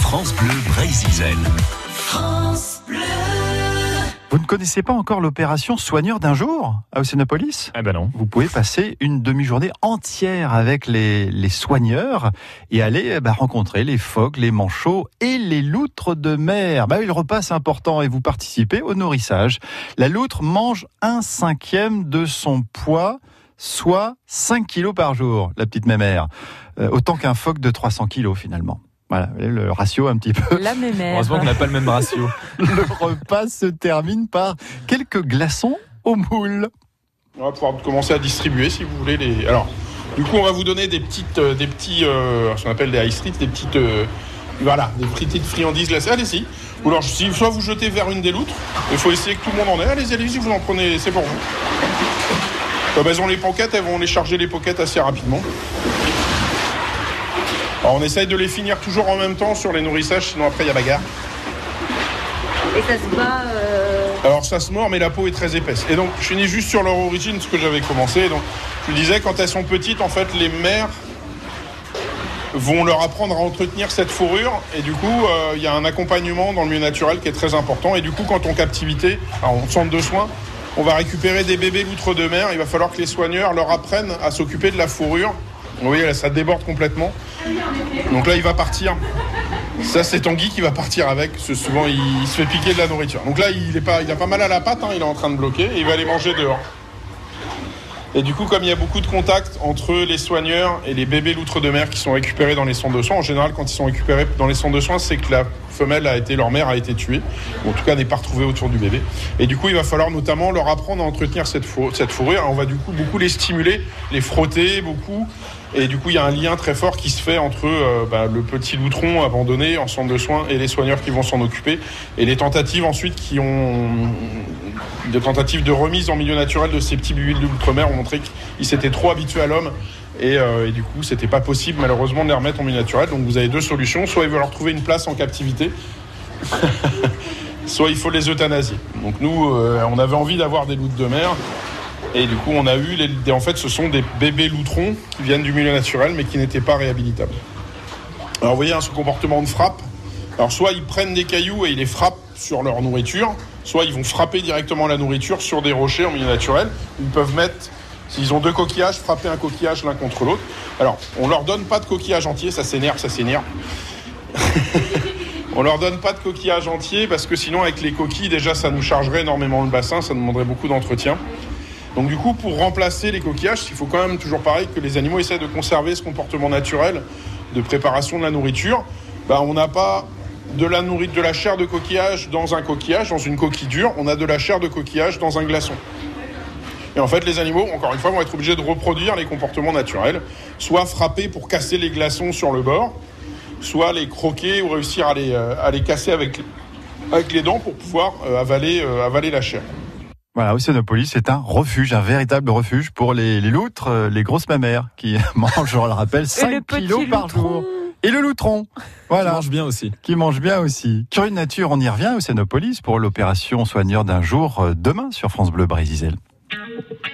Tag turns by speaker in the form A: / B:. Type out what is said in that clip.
A: France Bleu Brésil.
B: France Bleu.
C: Vous ne connaissez pas encore l'opération Soigneur d'un jour à Océanopolis?
D: Ah ben non.
C: Vous pouvez passer une demi-journée entière avec les, les soigneurs et aller bah, rencontrer les phoques, les manchots et les loutres de mer. Bah, le repas c'est important et vous participez au nourrissage. La loutre mange un cinquième de son poids, soit 5 kilos par jour, la petite mémère. Euh, autant qu'un phoque de 300 kilos finalement. Voilà, vous voyez, le ratio un petit peu.
E: La mémère.
D: Heureusement qu'on n'a pas le même ratio.
C: Le repas se termine par quelques glaçons au moule.
F: On va pouvoir commencer à distribuer si vous voulez les. Alors, du coup, on va vous donner des petites, euh, des petits, euh, ce qu'on appelle des high streets, des petites, euh, voilà, des petites friandises glacées. Allez-y. Ou alors, si soit vous jetez vers une des loutres, il faut essayer que tout le monde en ait. Allez-y, allez-y, vous en prenez, c'est pour vous. Comme elles ont les pockets, elles vont les charger les pockets assez rapidement. Alors, on essaye de les finir toujours en même temps sur les nourrissages, sinon après il y a bagarre.
G: Et ça se bat. euh,
F: Alors ça se mord, mais la peau est très épaisse. Et donc je finis juste sur leur origine, ce que j'avais commencé. Donc je disais, quand elles sont petites, en fait, les mères vont leur apprendre à entretenir cette fourrure. Et du coup, euh, il y a un accompagnement dans le milieu naturel qui est très important. Et du coup, quand on captivité, alors, en centre de soins, on va récupérer des bébés loutres de mer. Il va falloir que les soigneurs leur apprennent à s'occuper de la fourrure. Vous voyez, là, ça déborde complètement. Donc là, il va partir. Ça, c'est Tanguy qui va partir avec. souvent, il, il se fait piquer de la nourriture. Donc là, il, est pas, il a pas mal à la patte. hein, il est en train de bloquer. Et il va aller manger dehors. Et du coup, comme il y a beaucoup de contacts entre les soigneurs et les bébés loutres de mer qui sont récupérés dans les centres de soins, en général, quand ils sont récupérés dans les centres de soins, c'est que la femelle a été, leur mère a été tuée, ou en tout cas n'est pas retrouvée autour du bébé. Et du coup, il va falloir notamment leur apprendre à entretenir cette, four- cette fourrure. On va du coup beaucoup les stimuler, les frotter beaucoup. Et du coup, il y a un lien très fort qui se fait entre euh, bah, le petit loutron abandonné en centre de soins et les soigneurs qui vont s'en occuper. Et les tentatives ensuite qui ont des tentatives de remise en milieu naturel de ces petits bébés de l'outre-mer ont montré qu'ils s'étaient trop habitués à l'homme. Et, euh, et du coup, c'était pas possible malheureusement de les remettre en milieu naturel. Donc vous avez deux solutions. Soit il va leur trouver une place en captivité, soit il faut les euthanasier. Donc nous, euh, on avait envie d'avoir des loutres de mer. Et du coup, on a eu, les, en fait, ce sont des bébés loutrons qui viennent du milieu naturel, mais qui n'étaient pas réhabilitables. Alors, vous voyez, hein, ce comportement de frappe. Alors, soit ils prennent des cailloux et ils les frappent sur leur nourriture, soit ils vont frapper directement la nourriture sur des rochers en milieu naturel. Ils peuvent mettre, s'ils ont deux coquillages, frapper un coquillage l'un contre l'autre. Alors, on leur donne pas de coquillage entier, ça s'énerve, ça s'énerve. On leur donne pas de coquillage entier parce que sinon, avec les coquilles, déjà, ça nous chargerait énormément le bassin, ça demanderait beaucoup d'entretien. Donc du coup, pour remplacer les coquillages, il faut quand même toujours pareil que les animaux essaient de conserver ce comportement naturel de préparation de la nourriture. Bah, on n'a pas de la, nourri- de la chair de coquillage dans un coquillage, dans une coquille dure, on a de la chair de coquillage dans un glaçon. Et en fait, les animaux, encore une fois, vont être obligés de reproduire les comportements naturels, soit frapper pour casser les glaçons sur le bord, soit les croquer ou réussir à les, euh, à les casser avec, avec les dents pour pouvoir euh, avaler, euh, avaler la chair.
C: Voilà, Océanopolis, c'est un refuge, un véritable refuge pour les, les loutres, les grosses mamères qui mangent, je le rappelle,
E: Et
C: 5
E: le
C: kilos par
E: loutron.
C: jour. Et le loutron, voilà,
D: mange bien aussi.
C: qui mange bien aussi. Curieux de nature, on y revient, Océanopolis, pour l'opération Soigneur d'un jour, demain sur France Bleu Brésil. Thank you.